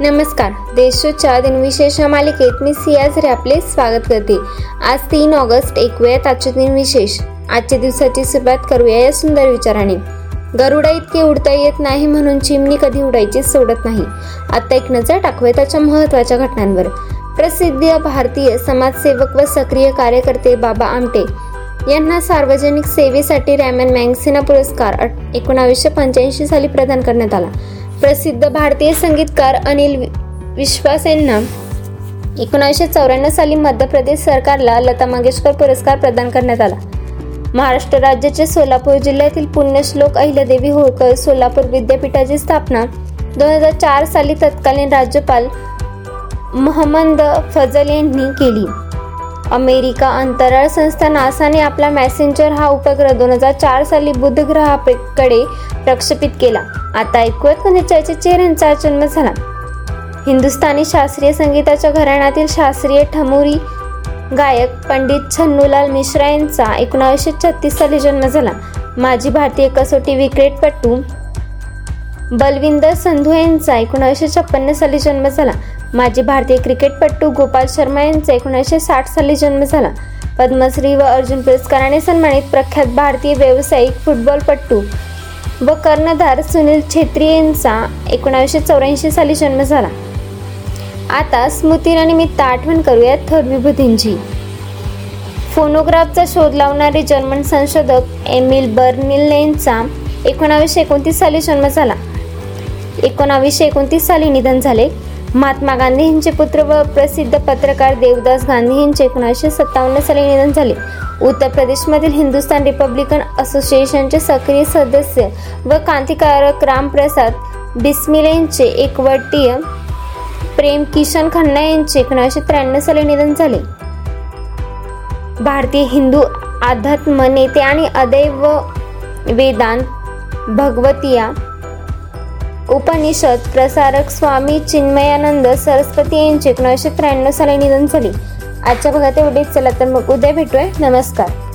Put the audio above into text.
नमस्कार. देशोच्या दिनविशेष मालिकेत मी सियाझरे आपले स्वागत करते. आज तीन ऑगस्ट ऐकूयात आजचे दिनविशेष. आजच्या दिवसाची सुरुवात करूया या सुंदर विचाराने. गरुडा इतके उडता येत नाही म्हणून चिमणी कधी उडायची सोडत नाही. आता एक नजर टाकूया त्याच्या महत्त्वाच्या घटनांवर. प्रसिद्ध भारतीय समाजसेवक व सक्रिय कार्यकर्ते बाबा आमटे यांना सार्वजनिक सेवेसाठी रॅमन मँगसेना पुरस्कार एकोणावीसशे पंच्याऐंशी साली प्रदान करण्यात आला. प्रसिद्ध भारतीय संगीतकार अनिल विश्वास यांना एकोणीसशे चौऱ्याण्णव साली मध्य प्रदेश सरकारला लता मंगेशकर पुरस्कार प्रदान करण्यात आला. महाराष्ट्र राज्याचे सोलापूर जिल्ह्यातील पुण्यश्लोक अहिल्यादेवी होळकर सोलापूर विद्यापीठाची स्थापना दोन हजार चार साली तत्कालीन राज्यपाल महमद फजल यांनी केली. अमेरिका अंतराळ संस्था नासाने आपला मॅसेंजर हा उपग्रह दोन हजार चार साली बुध ग्रहाकडे प्रक्षेपित केला. आता ऐकूयात म्हणजे कोणत्या चेहऱ्यांचा जन्म झाला. हिंदुस्थानी शास्त्रीय संगीताच्या घराण्यातील शास्त्रीय ठमुरी गायक पंडित छन्नूलाल मिश्रा यांचा एकोणावीसशे छत्तीस साली जन्म झाला. माजी भारतीय कसोटी विक्रेटपटू बलविंदर संधू यांचा एकोणावीसशे छप्पन्न साली जन्म झाला. माजी भारतीय क्रिकेटपटू गोपाल शर्मा यांचा एकोणीसशे साठ साली जन्म झाला. पद्मश्री व अर्जुन पुरस्काराने सन्मानित प्रख्यात भारतीय व्यावसायिक फुटबॉलपटू व कर्णधार सुनील छेत्री यांचा एकोणावीसशे चौऱ्याऐंशी साली जन्म झाला. आता स्मृतीनिमित्त आठवण करूयात थोर विभूतींची फोनोग्राफचा शोध लावणारे जर्मन संशोधक एमिल बर्निल यांचा एकोणावीसशे एकोणतीस साली जन्म झाला. एकोणावीसशे एकोणतीस साली निधन झाले. महात्मा गांधी यांचे पुत्र व प्रसिद्ध पत्रकार देवदास गांधी यांचे एकोणीसशे सत्तावन्न साली निधन झाले. उत्तर प्रदेशमधील हिंदुस्थान रिपब्लिकन असोसिएशनचे सक्रिय सदस्य व क्रांतिकारक रामप्रसाद बिस्मिल यांचे एकवटीय प्रेम किशन खन्ना यांचे एकोणीसशे त्र्याण्णव साली निधन झाले. भारतीय हिंदू आध्यात्म नेते आणि अदैव वेदांत भगवतिया उपनिषद प्रसारक स्वामी चिन्मयानंद सरस्वती यांचे एकोणीसशे त्र्याण्णव साली निधन झाले. आजच्या भागात एवढेच चला तर मग उद्या भेटूया. नमस्कार.